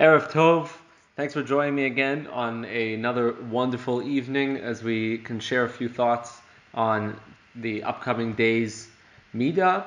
Erev Tov, thanks for joining me again on another wonderful evening as we can share a few thoughts on the upcoming day's Midah,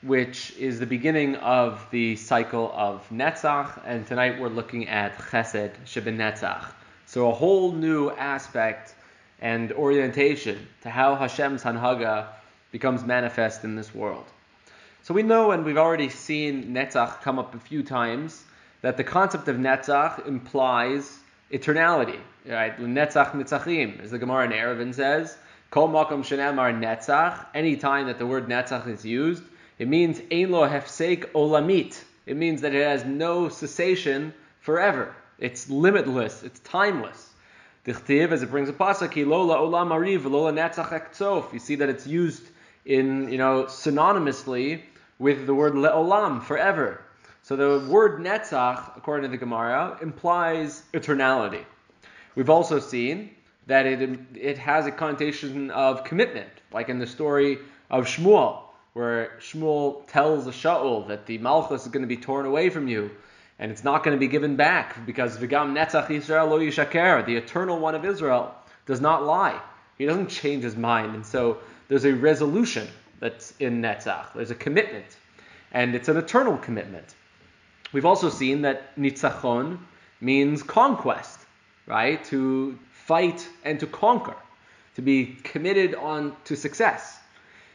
which is the beginning of the cycle of Netzach, and tonight we're looking at Chesed Shebenetzach. So a whole new aspect and orientation to how Hashem's Hanhaga becomes manifest in this world. So we know, and we've already seen Netzach come up a few times, that the concept of Netzach implies eternality. Right? Netzach Nitzachim, as the Gemara in Eruvin says, Kol Makom Shenamar Netzach, any time that the word Netzach is used, it means Ein Lo Hefsek Olamit. It means that it has no cessation forever. It's limitless, it's timeless. Dichtiv, as it brings a pasuk, Lola Olam Ariv, Lola Netzach Ektsof. You see that it's used in, you know, synonymously with the word le'olam, forever. So the word netzach, according to the Gemara, implies eternality. We've also seen that it, it has a connotation of commitment, like in the story of Shmuel, where Shmuel tells the Shaul that the Malchus is going to be torn away from you, and it's not going to be given back because Vigam Netzach Israel lo yishaker, the eternal one of Israel, does not lie. He doesn't change his mind, and so there's a resolution that's in Netzach. There's a commitment, and it's an eternal commitment. We've also seen that Nitzachon means conquest, right? To fight and to conquer, to be committed on to success.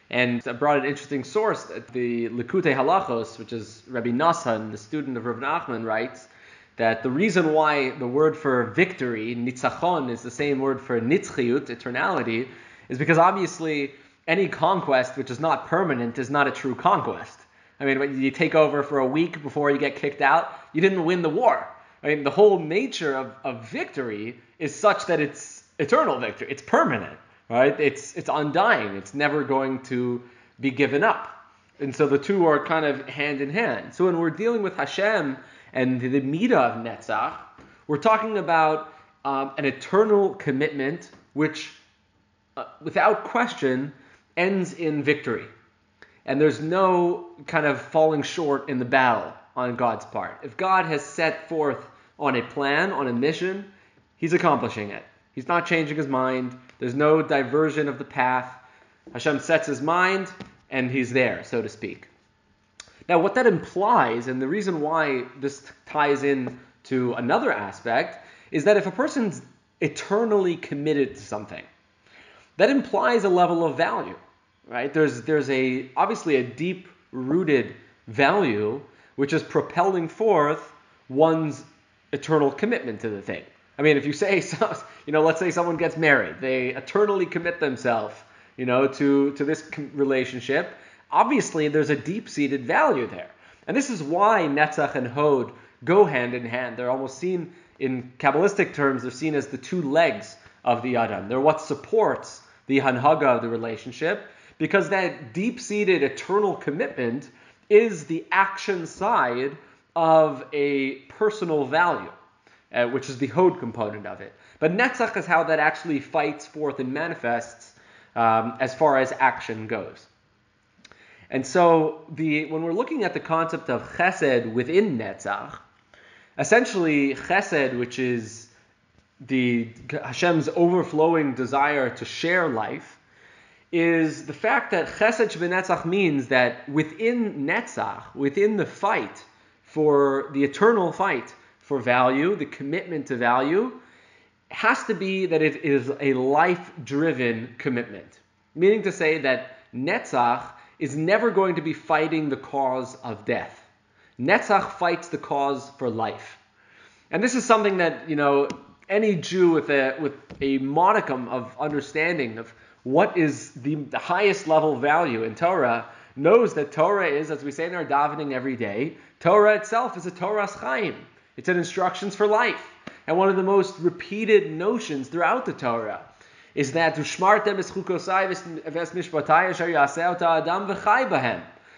And I brought an interesting source, that the Likutei Halachos, which is Rabbi Nassan, the student of Rav Nachman, writes that the reason why the word for victory, nitzachon, is the same word for nitzchiyut, eternality, is because obviously any conquest which is not permanent is not a true conquest. I mean, you take over for a week before you get kicked out, you didn't win the war. I mean, the whole nature of, of victory is such that it's eternal victory. It's permanent, right? It's it's undying. It's never going to be given up. And so the two are kind of hand in hand. So when we're dealing with Hashem and the Midah of Netzach, we're talking about um, an eternal commitment which, uh, without question, ends in victory. And there's no kind of falling short in the battle on God's part. If God has set forth on a plan, on a mission, He's accomplishing it. He's not changing His mind. There's no diversion of the path. Hashem sets His mind, and He's there, so to speak. Now, what that implies, and the reason why this ties in to another aspect, is that if a person's eternally committed to something, that implies a level of value, right? There's there's a obviously a deep rooted value which is propelling forth one's eternal commitment to the thing. I mean, if you say, you know, let's say someone gets married, they eternally commit themselves, you know, to to this relationship. Obviously, there's a deep-seated value there, and this is why Netzach and Hod go hand in hand. They're almost seen in Kabbalistic terms. They're seen as the two legs of the Adam. They're what supports the Hanhaga of the relationship, because that deep seated eternal commitment is the action side of a personal value, uh, which is the Hod component of it. But Netzach is how that actually fights forth and manifests um, as far as action goes. And so the when we're looking at the concept of chesed within Netzach, essentially chesed, which is the Hashem's overflowing desire to share life, is the fact that Chesed Netzach means that within Netzach, within the fight for the eternal fight for value, the commitment to value, has to be that it is a life-driven commitment. Meaning to say that Netzach is never going to be fighting the cause of death. Netzach fights the cause for life. And this is something that, you know, any Jew with a with a modicum of understanding of what is the, the highest level value in Torah knows that Torah is, as we say in our davening every day, Torah itself is a Toras chaim. It's an instructions for life. And one of the most repeated notions throughout the Torah is that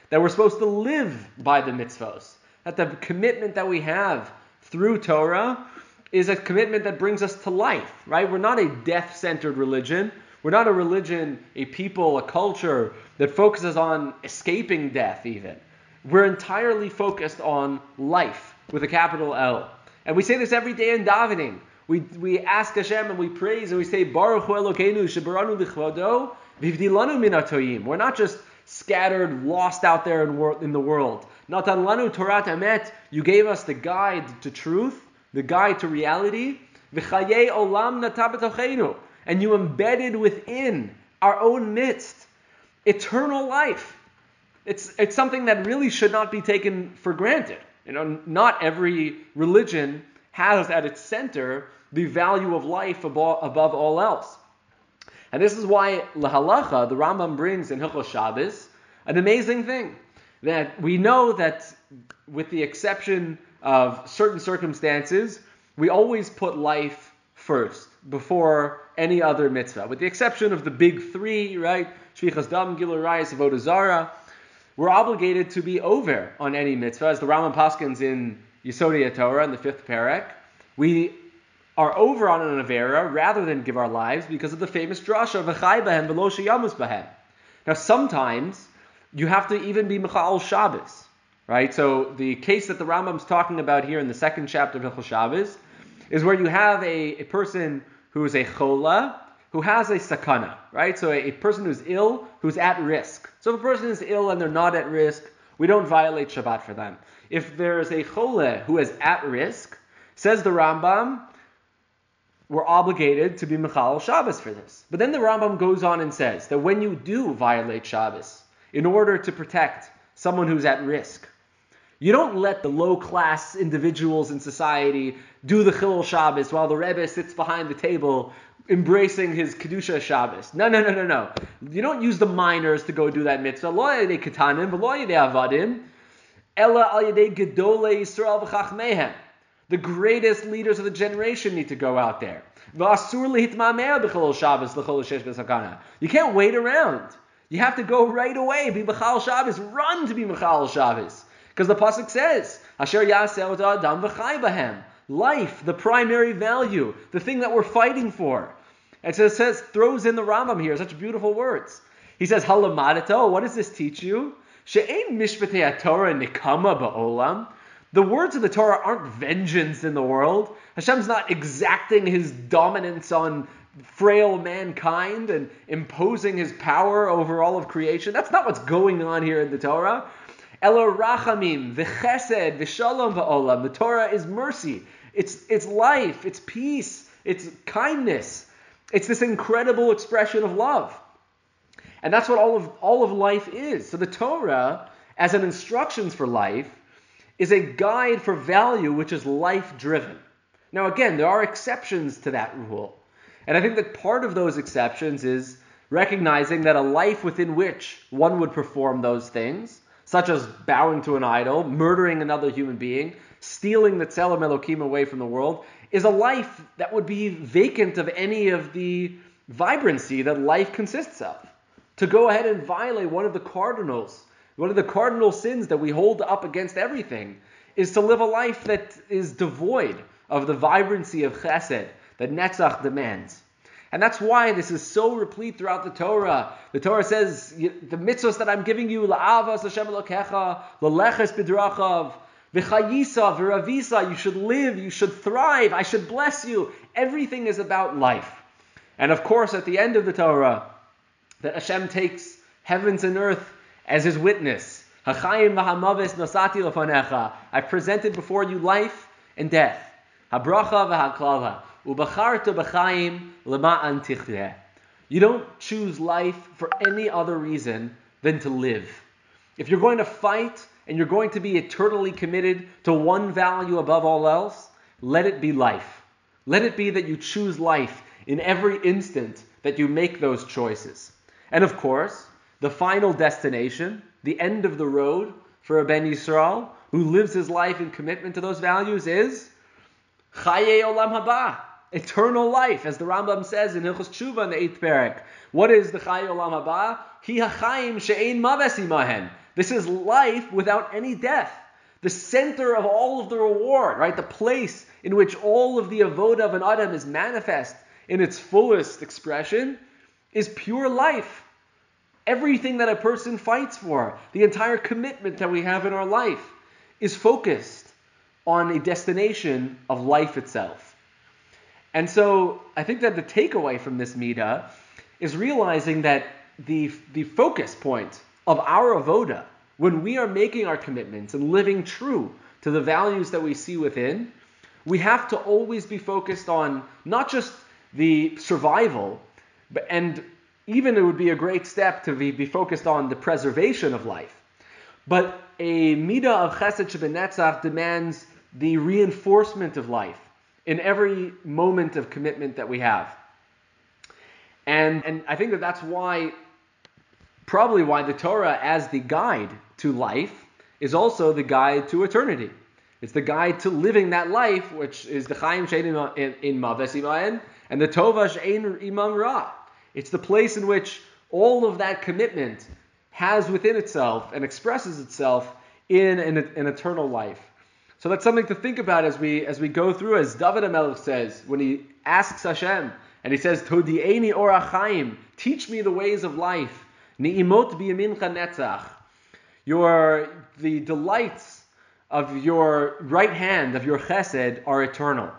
that we're supposed to live by the mitzvos. That the commitment that we have through Torah is a commitment that brings us to life, right? We're not a death centered religion. We're not a religion, a people, a culture that focuses on escaping death, even. We're entirely focused on life. with a capital L. And we say this every day in davening. We, we ask Hashem and we praise and we say, Baruch Hu Elokeinu shebaranu lichvado vivdilanu minatoyim. We're not just scattered, lost out there in, wor- in the world. Natan lanu Torat Emet. You gave us the guide to truth, the guide to reality. V'chaye olam natabetochenu. And you embedded within our own midst eternal life. It's, it's something that really should not be taken for granted. You know, not every religion has at its center the value of life above, above all else. And this is why Lahalacha, the Rambam brings in Hilchos Shabbos, an amazing thing. That we know that with the exception of certain circumstances, we always put life first before any other mitzvah. With the exception of the big three, right? Shvichas Dam, Giluy Arayos, we're obligated to be over on any mitzvah, as the Rambam Paskins in Yisodei Torah in the fifth parak. We are over on an Avera rather than give our lives because of the famous drasha, V'chai behem v'lo sheyamus behem. Now, sometimes you have to even be Michal Shabbos, right? So the case that the Rambam's talking about here in the second chapter of Hilchos Shabbos is where you have a, a person who is a chola, who has a sakana, right? So a, a, person who's ill, who's at risk. So if a person is ill and they're not at risk, we don't violate Shabbat for them. If there's a chole who is at risk, says the Rambam, we're obligated to be Michal Shabbos for this. But then the Rambam goes on and says that when you do violate Shabbos, in order to protect someone who's at risk, you don't let the low class individuals in society do the Chilul Shabbos while the Rebbe sits behind the table embracing his Kedusha Shabbos. No, no, no, no, no. You don't use the minors to go do that mitzvah. Lo yedei ketanim, lo yedei avadim, ella al yedei gedolei Yisrael v'chachmehem. The greatest leaders of the generation need to go out there. You can't wait around. You have to go right away. Be Michal Shabbos. Run to be Michal Shabbos. Because the Pasuk says, Asher Adam Bahem. Life, the primary value, the thing that we're fighting for. And so it says, throws in the Rambam here, such beautiful words. He says, Halamadato, what does this teach you? She'ein mishpatei Torah nikama ba'olam. The words of the Torah aren't vengeance in the world. Hashem's not exacting his dominance on frail mankind and imposing his power over all of creation. That's not what's going on here in the Torah. Elo rachamim, v'chesed, v'shalom v'olam. The Torah is mercy. It's, it's life. It's peace. It's kindness. It's this incredible expression of love. And that's what all of, all of life is. So the Torah, as an instructions for life, is a guide for value which is life driven. Now, again, there are exceptions to that rule. And I think that part of those exceptions is recognizing that a life within which one would perform those things, such as bowing to an idol, murdering another human being, stealing the Tzelem Elohim away from the world, is a life that would be vacant of any of the vibrancy that life consists of. To go ahead and violate one of the cardinals one of the cardinal sins that we hold up against everything is to live a life that is devoid of the vibrancy of chesed that Netzach demands. And that's why this is so replete throughout the Torah. The Torah says, the mitzvahs that I'm giving you, la'avas Hashem Elokecha, la'leches bidrachav, v'chayisa, v'ravisa, you should live, you should thrive, I should bless you. Everything is about life. And of course, at the end of the Torah, that Hashem takes heavens and earth as his witness. Hachayim v'hamavis nosati lefanecha. I've presented before you life and death. Habracha v'haklava. You don't choose life for any other reason than to live. If you're going to fight and you're going to be eternally committed to one value above all else, let it be life. Let it be that you choose life in every instant that you make those choices. And of course, the final destination, the end of the road for a Ben Yisrael who lives his life in commitment to those values is Chaye Olam Haba, eternal life, as the Rambam says in Hilchos Tshuva in the eighth parak. What is the Chaye Olam Haba? Hi hachaim she'ein maves imahen. This is life without any death. The center of all of the reward, right? The place in which all of the avoda of an adam is manifest in its fullest expression is pure life. Everything that a person fights for, the entire commitment that we have in our life, is focused on a destination of life itself. And so I think that the takeaway from this Midah is realizing that the, the focus point of our avoda, when we are making our commitments and living true to the values that we see within, we have to always be focused on not just the survival, but, and even it would be a great step to be, be focused on the preservation of life. But a midah of chesed shebenetzach demands the reinforcement of life in every moment of commitment that we have. And, and I think that that's why, probably why the Torah, as the guide to life, is also the guide to eternity. It's the guide to living that life, which is the Chaim Shein in Maves Imayen and the Tova Shein Imam Ra. It's the place in which all of that commitment has within itself and expresses itself in an, an eternal life. So that's something to think about as we as we go through, as David HaMelech says when he asks Hashem and he says, "Todi'eni orachayim, teach me the ways of life. Ni'imot biyamincha netzach." Your the delights of your right hand of your chesed are eternal,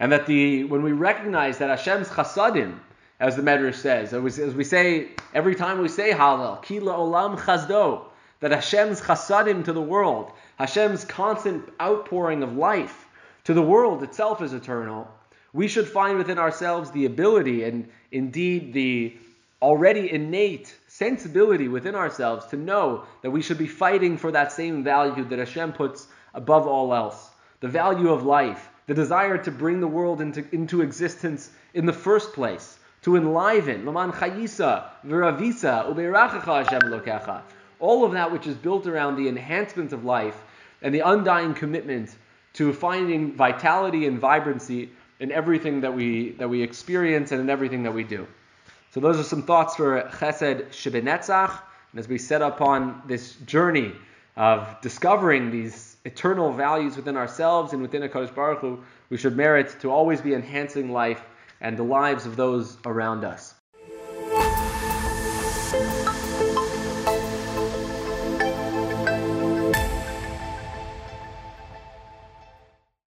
and that the when we recognize that Hashem's chasadim, as the Medrash says, as we say every time we say Hallel, Kila Olam Chazdo, that Hashem's chasadim to the world Hashem's constant outpouring of life to the world itself is eternal, we should find within ourselves the ability and indeed the already innate sensibility within ourselves to know that we should be fighting for that same value that Hashem puts above all else the value of life, the desire to bring the world into, into existence in the first place, to enliven, Laman Chayisa, Viravisa, Uberachacha Hashem Lokecha. All of that which is built around the enhancement of life and the undying commitment to finding vitality and vibrancy in everything that we that we experience and in everything that we do. So those are some thoughts for Chesed Shebenetzach, and as we set upon this journey of discovering these eternal values within ourselves and within Hakadosh Baruch Hu, we should merit to always be enhancing life and the lives of those around us.